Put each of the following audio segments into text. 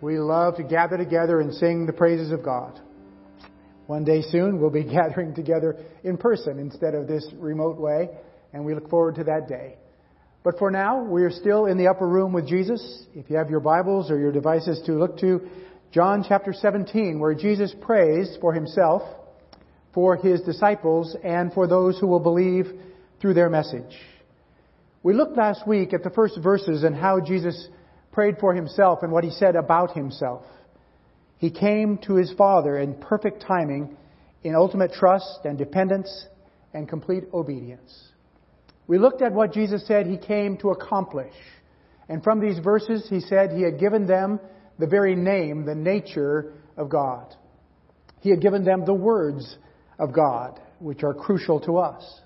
We love to gather together and sing the praises of God. One day soon we'll be gathering together in person instead of this remote way, and we look forward to that day. But for now, we are still in the upper room with Jesus. If you have your Bibles or your devices to look to, John chapter 17, where Jesus prays for himself, for his disciples, and for those who will believe through their message. We looked last week at the first verses and how Jesus prayed for himself and what he said about himself. He came to his Father in perfect timing, in ultimate trust and dependence and complete obedience. We looked at what Jesus said he came to accomplish. And from these verses, he said he had given them the very name, the nature of God. He had given them the words of God, which are crucial to us.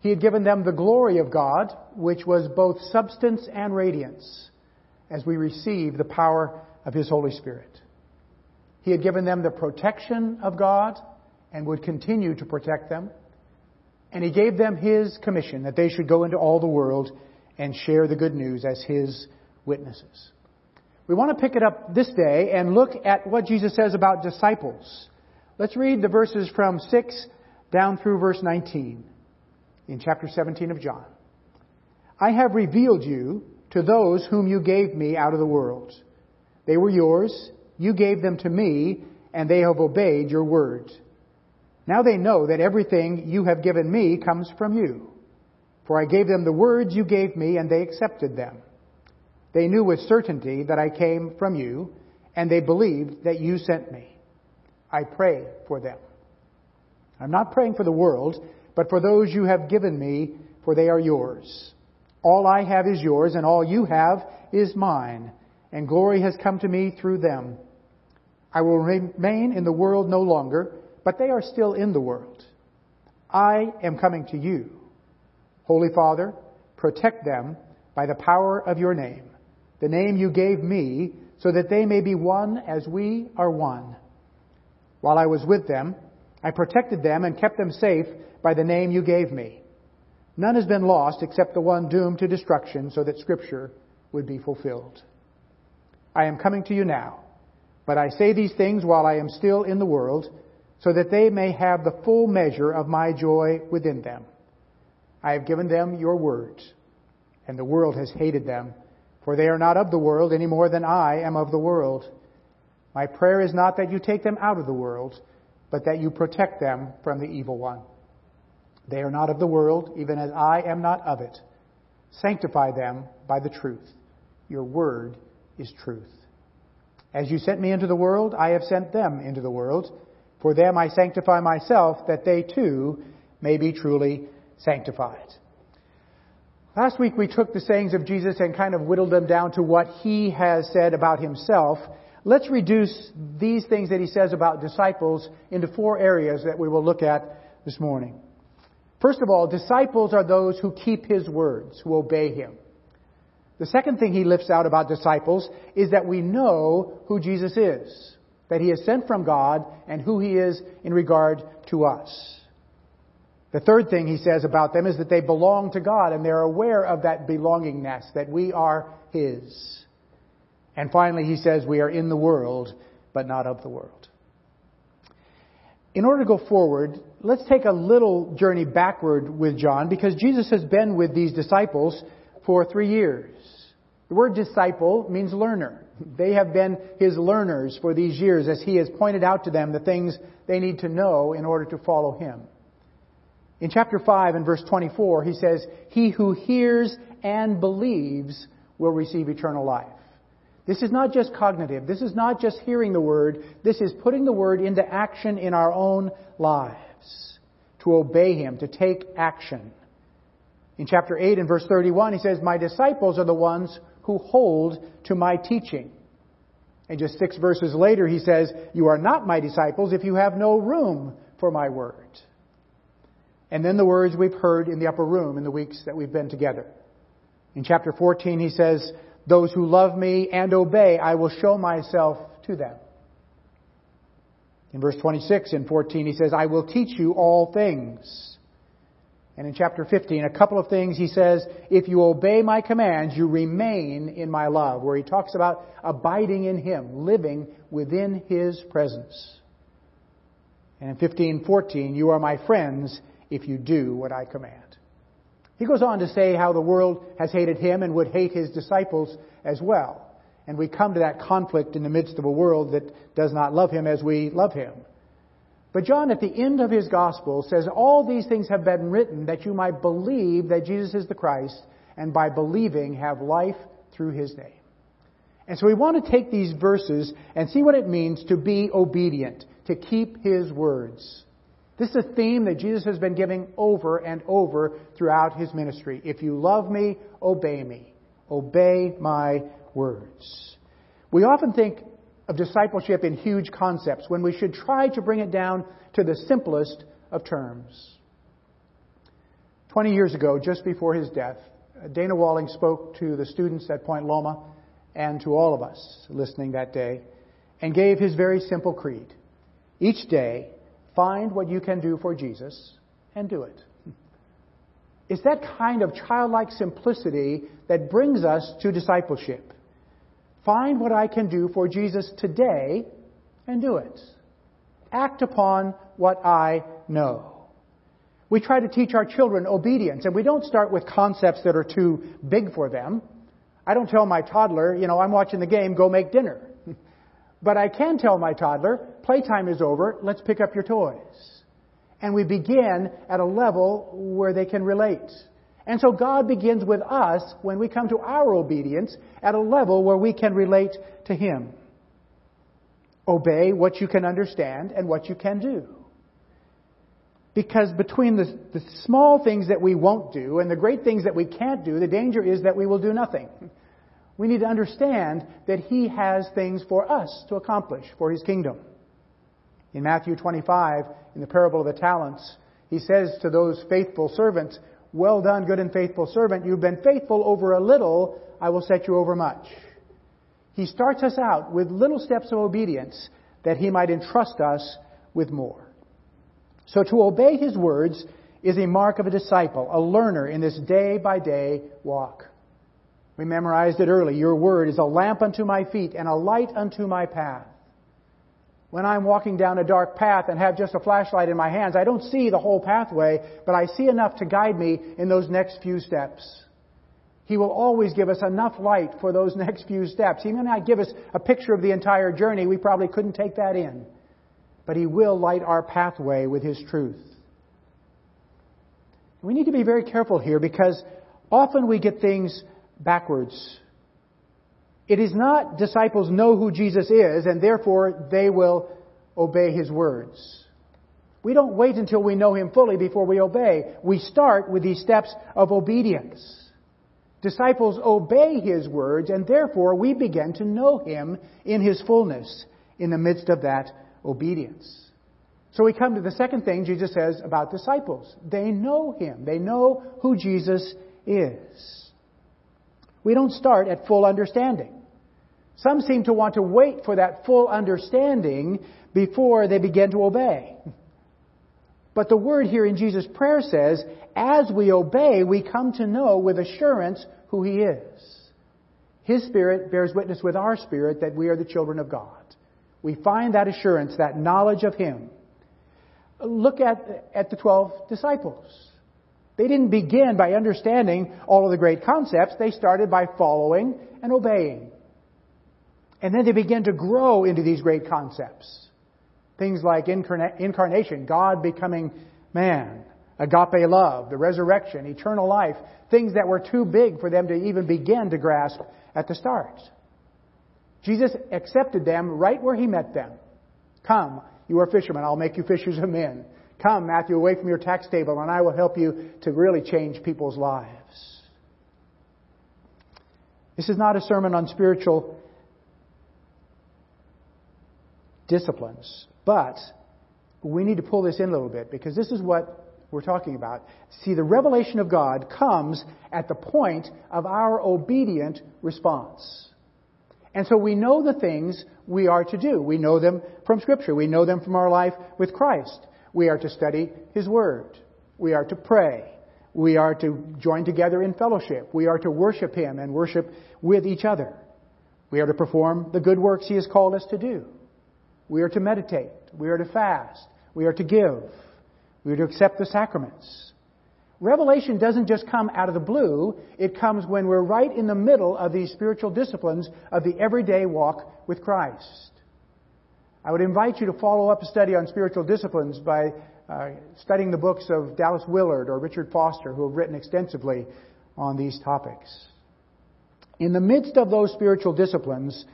He had given them the glory of God, which was both substance and radiance as we receive the power of His Holy Spirit. He had given them the protection of God and would continue to protect them. And He gave them His commission that they should go into all the world and share the good news as His witnesses. We want to pick it up this day and look at what Jesus says about disciples. Let's read the verses from 6 down through verse 19 in chapter 17 of John. I have revealed you to those whom you gave me out of the world. They were yours, you gave them to me, and they have obeyed your word. Now they know that everything you have given me comes from you. For I gave them the words you gave me, and they accepted them. They knew with certainty that I came from you, and they believed that you sent me. I pray for them. I'm not praying for the world, but for those you have given me, for they are yours. All I have is yours, and all you have is mine, and glory has come to me through them. I will remain in the world no longer, but they are still in the world. I am coming to you. Holy Father, protect them by the power of your name, the name you gave me, so that they may be one as we are one. While I was with them, I protected them and kept them safe by the name you gave me. None has been lost except the one doomed to destruction so that Scripture would be fulfilled. I am coming to you now, but I say these things while I am still in the world, so that they may have the full measure of my joy within them. I have given them your words, and the world has hated them, for they are not of the world any more than I am of the world. My prayer is not that you take them out of the world, but that you protect them from the evil one. They are not of the world, even as I am not of it. Sanctify them by the truth. Your word is truth. As you sent me into the world, I have sent them into the world. For them I sanctify myself, that they too may be truly sanctified. Last week we took the sayings of Jesus and kind of whittled them down to what he has said about himself. Let's reduce these things that he says about disciples into four areas that we will look at this morning. First of all, disciples are those who keep his words, who obey him. The second thing he lifts out about disciples is that we know who Jesus is, that he is sent from God, and who he is in regard to us. The third thing he says about them is that they belong to God and they're aware of that belongingness, that we are his. And finally, he says we are in the world, but not of the world. In order to go forward, let's take a little journey backward with John because Jesus has been with these disciples for three years. The word disciple means learner. They have been his learners for these years as he has pointed out to them the things they need to know in order to follow him. In chapter 5 and verse 24, he says, He who hears and believes will receive eternal life. This is not just cognitive. This is not just hearing the word. This is putting the word into action in our own lives. To obey him, to take action. In chapter 8 and verse 31, he says, My disciples are the ones who hold to my teaching. And just six verses later, he says, You are not my disciples if you have no room for my word. And then the words we've heard in the upper room in the weeks that we've been together. In chapter 14, he says, those who love me and obey, I will show myself to them. In verse 26 and 14, he says, I will teach you all things. And in chapter 15, a couple of things he says, if you obey my commands, you remain in my love, where he talks about abiding in him, living within his presence. And in 15:14, you are my friends if you do what I command. He goes on to say how the world has hated him and would hate his disciples as well. And we come to that conflict in the midst of a world that does not love him as we love him. But John, at the end of his gospel, says, All these things have been written that you might believe that Jesus is the Christ, and by believing have life through his name. And so we want to take these verses and see what it means to be obedient, to keep his words. This is a theme that Jesus has been giving over and over throughout his ministry. If you love me, obey me. Obey my words. We often think of discipleship in huge concepts when we should try to bring it down to the simplest of terms. Twenty years ago, just before his death, Dana Walling spoke to the students at Point Loma and to all of us listening that day and gave his very simple creed. Each day, find what you can do for Jesus and do it. It's that kind of childlike simplicity that brings us to discipleship. Find what I can do for Jesus today and do it. Act upon what I know. We try to teach our children obedience, and we don't start with concepts that are too big for them. I don't tell my toddler, you know, I'm watching the game, go make dinner. but I can tell my toddler, playtime is over, let's pick up your toys. And we begin at a level where they can relate. And so God begins with us when we come to our obedience at a level where we can relate to Him. Obey what you can understand and what you can do. Because between the, the, small things that we won't do and the great things that we can't do, the danger is that we will do nothing. We need to understand that He has things for us to accomplish for His kingdom. In Matthew 25, in the parable of the talents, He says to those faithful servants, well done, good and faithful servant. You've been faithful over a little, I will set you over much. He starts us out with little steps of obedience that he might entrust us with more. So to obey his words is a mark of a disciple, a learner in this day by day walk. We memorized it early. Your word is a lamp unto my feet and a light unto my path when I'm walking down a dark path and have just a flashlight in my hands, I don't see the whole pathway, but I see enough to guide me in those next few steps. He will always give us enough light for those next few steps. He may not give us a picture of the entire journey. We probably couldn't take that in. But He will light our pathway with His truth. We need to be very careful here because often we get things backwards. It is not disciples know who Jesus is and therefore they will obey his words. We don't wait until we know him fully before we obey. We start with these steps of obedience. Disciples obey his words and therefore we begin to know him in his fullness in the midst of that obedience. So we come to the second thing Jesus says about disciples. They know him. They know who Jesus is. We don't start at full understanding. Some seem to want to wait for that full understanding before they begin to obey. But the word here in Jesus' prayer says, as we obey, we come to know with assurance who He is. His Spirit bears witness with our spirit that we are the children of God. We find that assurance, that knowledge of Him. Look at, at the 12 disciples. They didn't begin by understanding all of the great concepts. They started by following and obeying. And then they began to grow into these great concepts. Things like incarna- incarnation, God becoming man, agape love, the resurrection, eternal life, things that were too big for them to even begin to grasp at the start. Jesus accepted them right where he met them. Come, you are fishermen, I'll make you fishers of men. Come, Matthew, away from your tax table, and I will help you to really change people's lives. This is not a sermon on spiritual disciplines, but we need to pull this in a little bit because this is what we're talking about. See, the revelation of God comes at the point of our obedient response. And so we know the things we are to do. We know them from Scripture. We know them from our life with Christ. We are to study His Word. We are to pray. We are to join together in fellowship. We are to worship Him and worship with each other. We are to perform the good works He has called us to do. We are to meditate. We are to fast. We are to give. We are to accept the sacraments. Revelation doesn't just come out of the blue, it comes when we're right in the middle of these spiritual disciplines of the everyday walk with Christ. I would invite you to follow up a study on spiritual disciplines by uh, studying the books of Dallas Willard or Richard Foster, who have written extensively on these topics. In the midst of those spiritual disciplines,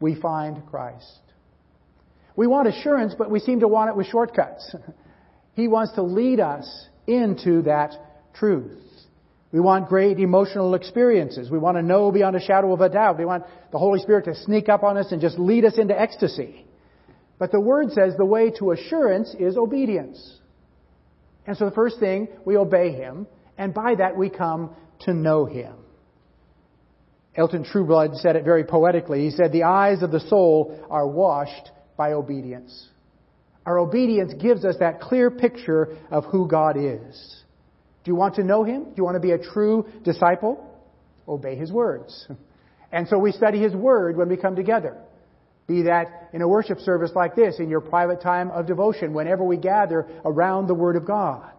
we find Christ. We want assurance, but we seem to want it with shortcuts. he wants to lead us into that truth. We want great emotional experiences. We want to know beyond a shadow of a doubt. We want the Holy Spirit to sneak up on us and just lead us into ecstasy. But the Word says the way to assurance is obedience. And so the first thing, we obey Him, and by that we come to know Him. Elton Trueblood said it very poetically. He said, The eyes of the soul are washed by obedience. Our obedience gives us that clear picture of who God is. Do you want to know Him? Do you want to be a true disciple? Obey His words. And so we study His Word when we come together. Be that in a worship service like this, in your private time of devotion, whenever we gather around the Word of God.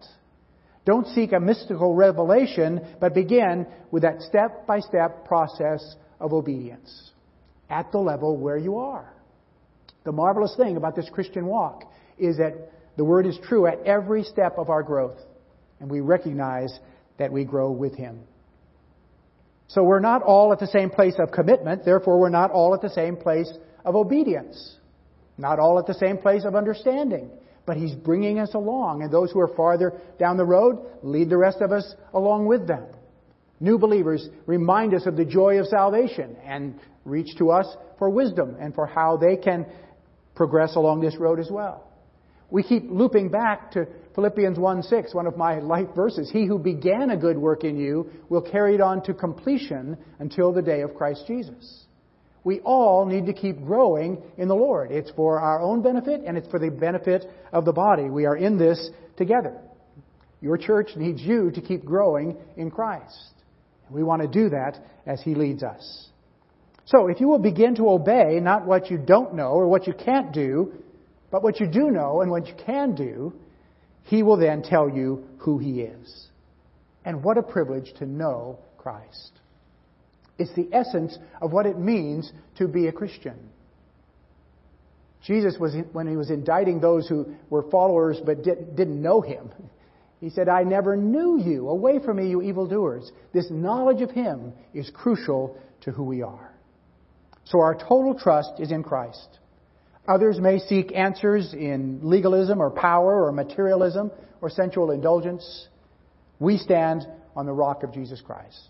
Don't seek a mystical revelation, but begin with that step by step process of obedience at the level where you are. The marvelous thing about this Christian walk is that the Word is true at every step of our growth and we recognize that we grow with Him. So we're not all at the same place of commitment, therefore we're not all at the same place of obedience. Not all at the same place of understanding. But He's bringing us along, and those who are farther down the road lead the rest of us along with them. New believers remind us of the joy of salvation and reach to us for wisdom and for how they can progress along this road as well. We keep looping back to Philippians 1 6, one of my life verses. He who began a good work in you will carry it on to completion until the day of Christ Jesus. We all need to keep growing in the Lord. It's for our own benefit and it's for the benefit of the body. We are in this together. Your church needs you to keep growing in Christ. We want to do that as He leads us. So, if you will begin to obey not what you don't know or what you can't do, but what you do know and what you can do, he will then tell you who He is. And what a privilege to know Christ. It's the essence of what it means to be a Christian. Jesus was, when he was indicting those who were followers but didn't know him, he said, I never knew you. Away from me, you evildoers. This knowledge of him is crucial to who we are. So our total trust is in Christ. Others may seek answers in legalism or power or materialism or sensual indulgence. We stand on the rock of Jesus Christ.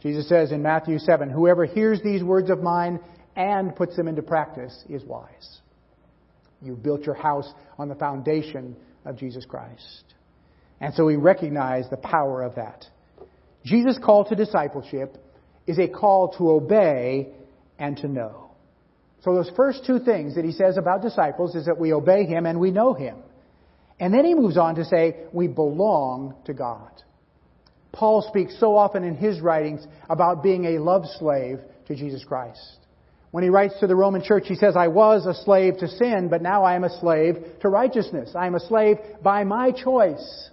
Jesus says in Matthew 7, Whoever hears these words of mine and puts them into practice is wise. You've built your house on the foundation of Jesus Christ. And so we recognize the power of that. Jesus' call to discipleship is a call to obey and to know. So those first two things that he says about disciples is that we obey him and we know him. And then he moves on to say we belong to God. Paul speaks so often in his writings about being a love slave to Jesus Christ. When he writes to the Roman church, he says, I was a slave to sin, but now I am a slave to righteousness. I am a slave by my choice.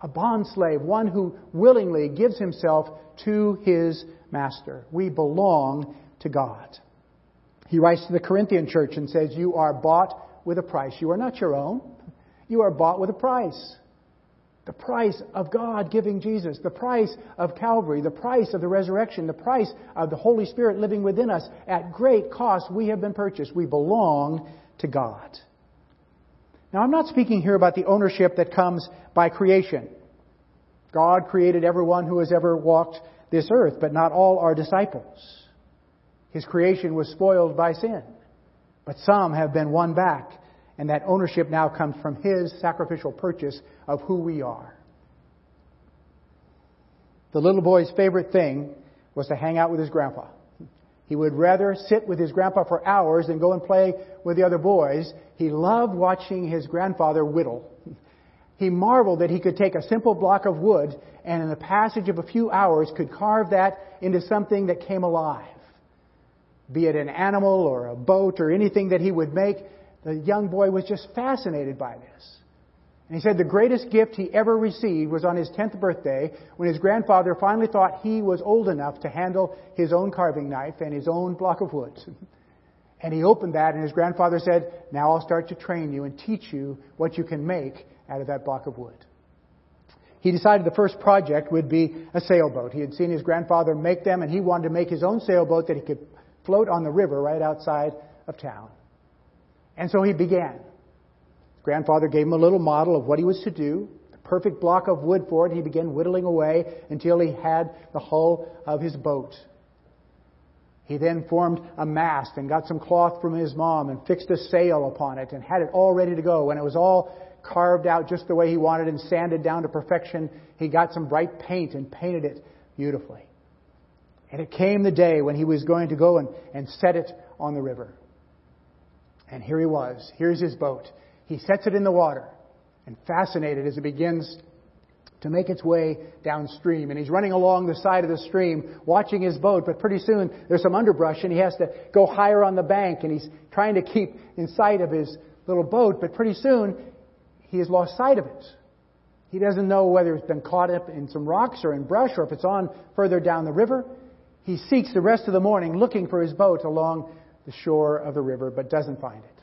A bond slave, one who willingly gives himself to his master. We belong to God. He writes to the Corinthian church and says, You are bought with a price. You are not your own. You are bought with a price. The price of God giving Jesus, the price of Calvary, the price of the resurrection, the price of the Holy Spirit living within us. At great cost, we have been purchased. We belong to God. Now, I'm not speaking here about the ownership that comes by creation. God created everyone who has ever walked this earth, but not all are disciples. His creation was spoiled by sin. But some have been won back, and that ownership now comes from His sacrificial purchase of who we are. The little boy's favorite thing was to hang out with his grandpa. He would rather sit with his grandpa for hours than go and play with the other boys. He loved watching his grandfather whittle. He marveled that he could take a simple block of wood and in the passage of a few hours could carve that into something that came alive. Be it an animal or a boat or anything that he would make, the young boy was just fascinated by this. And he said the greatest gift he ever received was on his 10th birthday when his grandfather finally thought he was old enough to handle his own carving knife and his own block of wood. And he opened that and his grandfather said, now I'll start to train you and teach you what you can make out of that block of wood. He decided the first project would be a sailboat. He had seen his grandfather make them and he wanted to make his own sailboat that he could float on the river right outside of town. And so he began. Grandfather gave him a little model of what he was to do, a perfect block of wood for it. He began whittling away until he had the hull of his boat. He then formed a mast and got some cloth from his mom and fixed a sail upon it and had it all ready to go. When it was all carved out just the way he wanted and sanded down to perfection, he got some bright paint and painted it beautifully. And it came the day when he was going to go and, and set it on the river. And here he was. Here's his boat. He sets it in the water and fascinated as it begins to make its way downstream. And he's running along the side of the stream, watching his boat, but pretty soon there's some underbrush and he has to go higher on the bank and he's trying to keep in sight of his little boat, but pretty soon he has lost sight of it. He doesn't know whether it's been caught up in some rocks or in brush or if it's on further down the river. He seeks the rest of the morning looking for his boat along the shore of the river, but doesn't find it.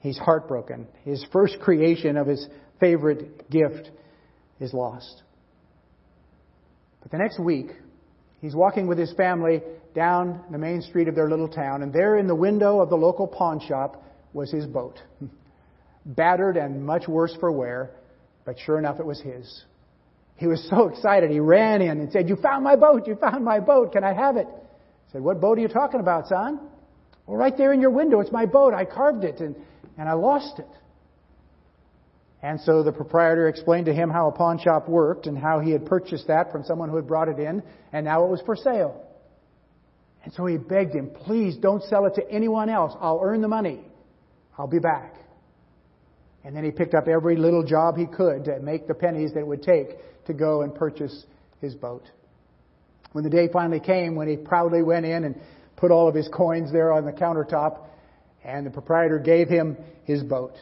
He's heartbroken. His first creation of his favorite gift is lost. But the next week, he's walking with his family down the main street of their little town, and there in the window of the local pawn shop was his boat. Battered and much worse for wear, but sure enough, it was his. He was so excited, he ran in and said, You found my boat! You found my boat! Can I have it? I said, What boat are you talking about, son? Well, right there in your window, it's my boat. I carved it and, and I lost it. And so the proprietor explained to him how a pawn shop worked and how he had purchased that from someone who had brought it in, and now it was for sale. And so he begged him, please don't sell it to anyone else. I'll earn the money. I'll be back. And then he picked up every little job he could to make the pennies that it would take to go and purchase his boat. When the day finally came, when he proudly went in and put all of his coins there on the countertop, and the proprietor gave him his boat.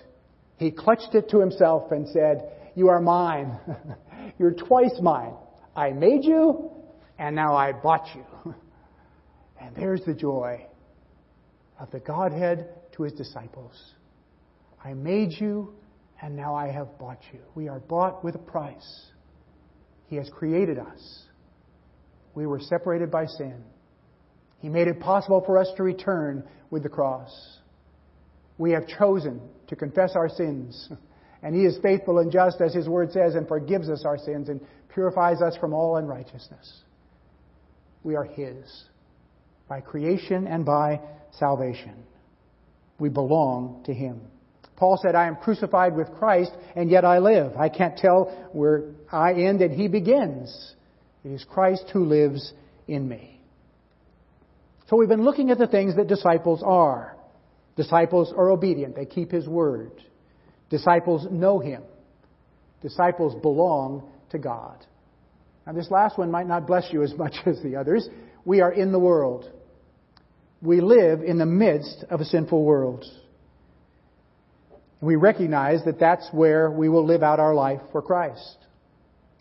He clutched it to himself and said, You are mine. You're twice mine. I made you, and now I bought you. And there's the joy of the Godhead to his disciples. I made you, and now I have bought you. We are bought with a price. He has created us. We were separated by sin. He made it possible for us to return with the cross we have chosen to confess our sins. And He is faithful and just, as His Word says, and forgives us our sins and purifies us from all unrighteousness. We are His by creation and by salvation. We belong to Him. Paul said, I am crucified with Christ, and yet I live. I can't tell where I end and He begins. It is Christ who lives in me. So we've been looking at the things that disciples are. Disciples are obedient. They keep His word. Disciples know Him. Disciples belong to God. Now, this last one might not bless you as much as the others. We are in the world. We live in the midst of a sinful world. We recognize that that's where we will live out our life for Christ.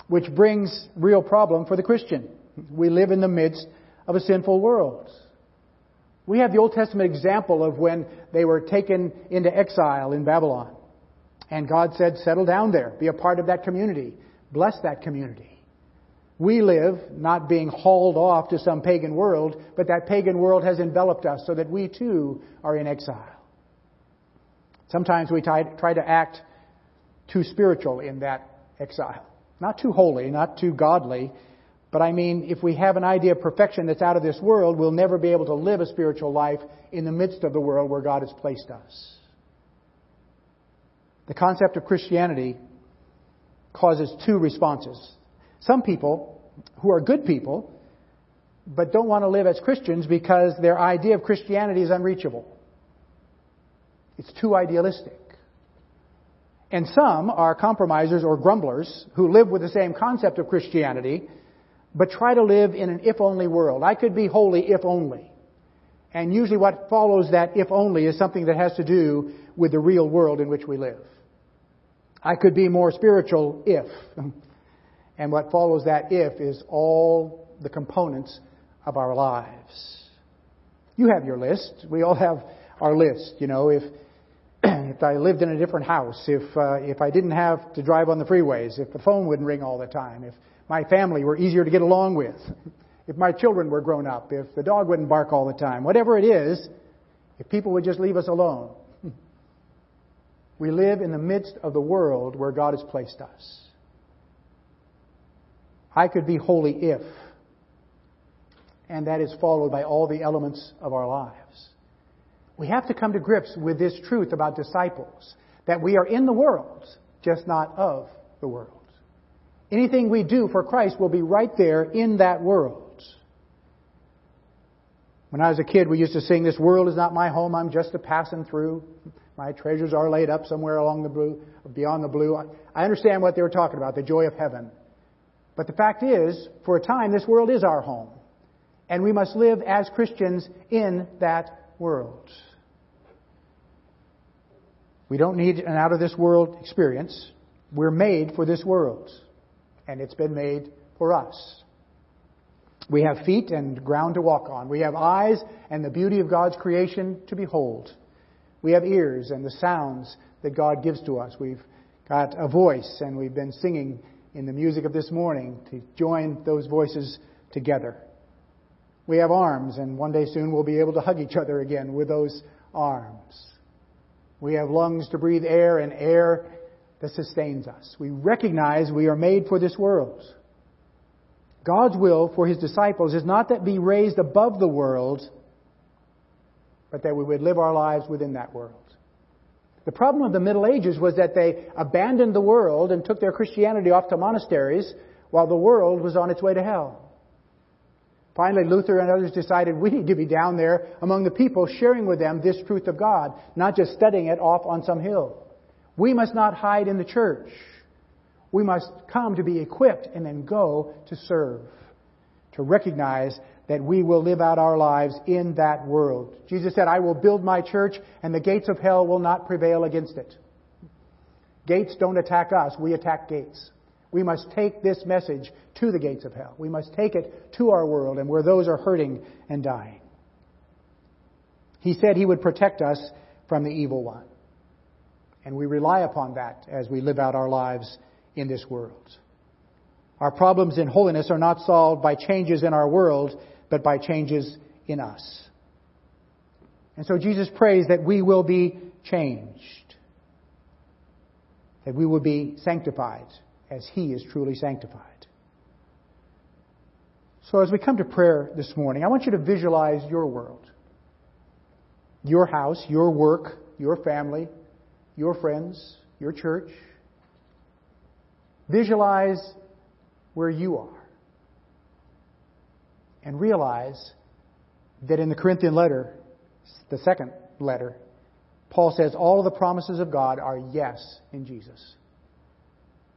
Which brings real problem for the Christian. We live in the midst of a sinful world. We have the Old Testament example of when they were taken into exile in Babylon. And God said, settle down there, be a part of that community, bless that community. We live not being hauled off to some pagan world, but that pagan world has enveloped us so that we too are in exile. Sometimes we try, to act too spiritual in that exile. Not too holy, not too godly, but I mean, if we have an idea of perfection that's out of this world, we'll never be able to live a spiritual life in the midst of the world where God has placed us. The concept of Christianity causes two responses. Some people, who are good people, but don't want to live as Christians because their idea of Christianity is unreachable. It's too idealistic. And some are compromisers or grumblers who live with the same concept of Christianity, but try to live in an if only world. I could be holy if only. And usually what follows that if only is something that has to do with the real world in which we live. I could be more spiritual if. And what follows that if is all the components of our lives. You have your list. We all have our list. You know, if if I lived in a different house, if uh, if I didn't have to drive on the freeways, if the phone wouldn't ring all the time, if my family were easier to get along with, if my children were grown up, if the dog wouldn't bark all the time, whatever it is, if people would just leave us alone. We live in the midst of the world where God has placed us. I could be holy if, and that is followed by all the elements of our lives. We have to come to grips with this truth about disciples that we are in the world, just not of the world. Anything we do for Christ will be right there in that world. When I was a kid, we used to sing, This world is not my home, I'm just a passing through. My treasures are laid up somewhere along the blue, beyond the blue. I understand what they were talking about, the joy of heaven. But the fact is, for a time, this world is our home. And we must live as Christians in that world. We don't need an out of this world experience. We're made for this world. And it's been made for us. We have feet and ground to walk on. We have eyes and the beauty of God's creation to behold. We have ears and the sounds that God gives to us. We've got a voice and we've been singing in the music of this morning to join those voices together. We have arms, and one day soon we'll be able to hug each other again with those arms. We have lungs to breathe air and air that sustains us. We recognize we are made for this world. God's will for His disciples is not that be raised above the world, but that we would live our lives within that world. The problem of the Middle Ages was that they abandoned the world and took their Christianity off to monasteries while the world was on its way to hell. Finally, Luther and others decided we need to be down there among the people sharing with them this truth of God, not just studying it off on some hill. We must not hide in the church. We must come to be equipped and then go to serve, to recognize that we will live out our lives in that world. Jesus said, I will build my church and the gates of hell will not prevail against it. Gates don't attack us, we attack gates. We must take this message to the gates of hell. We must take it to our world and where those are hurting and dying. He said he would protect us from the evil one. And we rely upon that as we live out our lives in this world. Our problems in holiness are not solved by changes in our world, but by changes in us. And so Jesus prays that we will be changed, that we will be sanctified as He is truly sanctified. So as we come to prayer this morning, I want you to visualize your world, your house, your work, your family, your friends, your church. Visualize where you are. And realize that in the Corinthian letter, the second letter, Paul says all of the promises of God are yes in Jesus.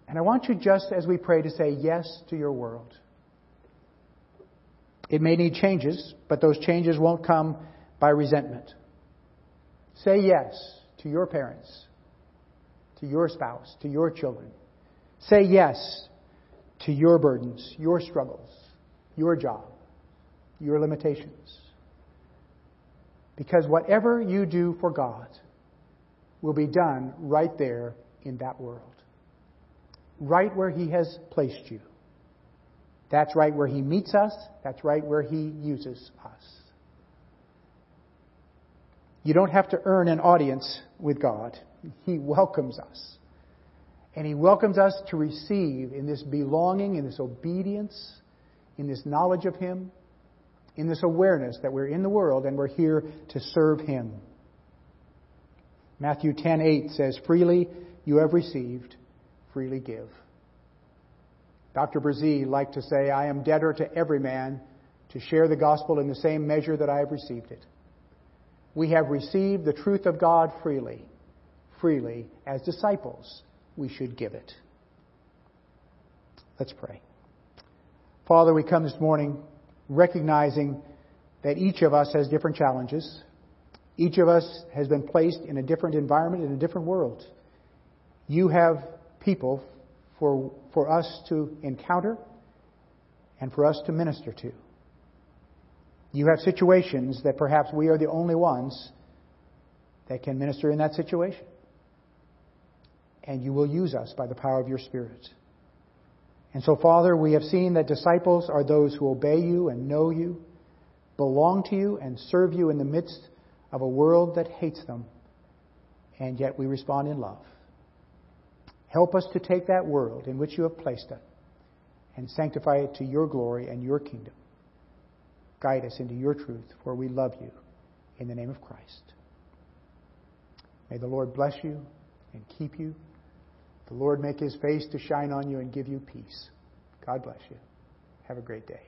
And I want you just as we pray to say yes to your world. It may need changes, but those changes won't come by resentment. Say yes to your parents, to your spouse, to your children. Say yes to your burdens, your struggles, your job, your limitations. Because whatever you do for God will be done right there in that world. Right where He has placed you. That's right where He meets us. That's right where He uses us. You don't have to earn an audience with God. He welcomes us. And He welcomes us to receive in this belonging, in this obedience, in this knowledge of Him, in this awareness that we're in the world and we're here to serve Him. Matthew 10:8 says, "Freely you have received, freely give." Dr. Bresee liked to say, "I am debtor to every man to share the gospel in the same measure that I have received it." We have received the truth of God freely. freely as disciples, we should give it. Let's pray. Father, we come this morning recognizing that each of us has different challenges. Each of us has been placed in a different environment, in a different world. You have people for, for us to encounter and for us to minister to. You have situations that perhaps we are the only ones that can minister in that situation. And you will use us by the power of your Spirit. And so, Father, we have seen that disciples are those who obey you and know you, belong to you, and serve you in the midst of a world that hates them, and yet we respond in love. Help us to take that world in which you have placed it and sanctify it to your glory and your kingdom. Guide us into your truth, for we love you in the name of Christ. May the Lord bless you and keep you. The Lord make his face to shine on you and give you peace. God bless you. Have a great day.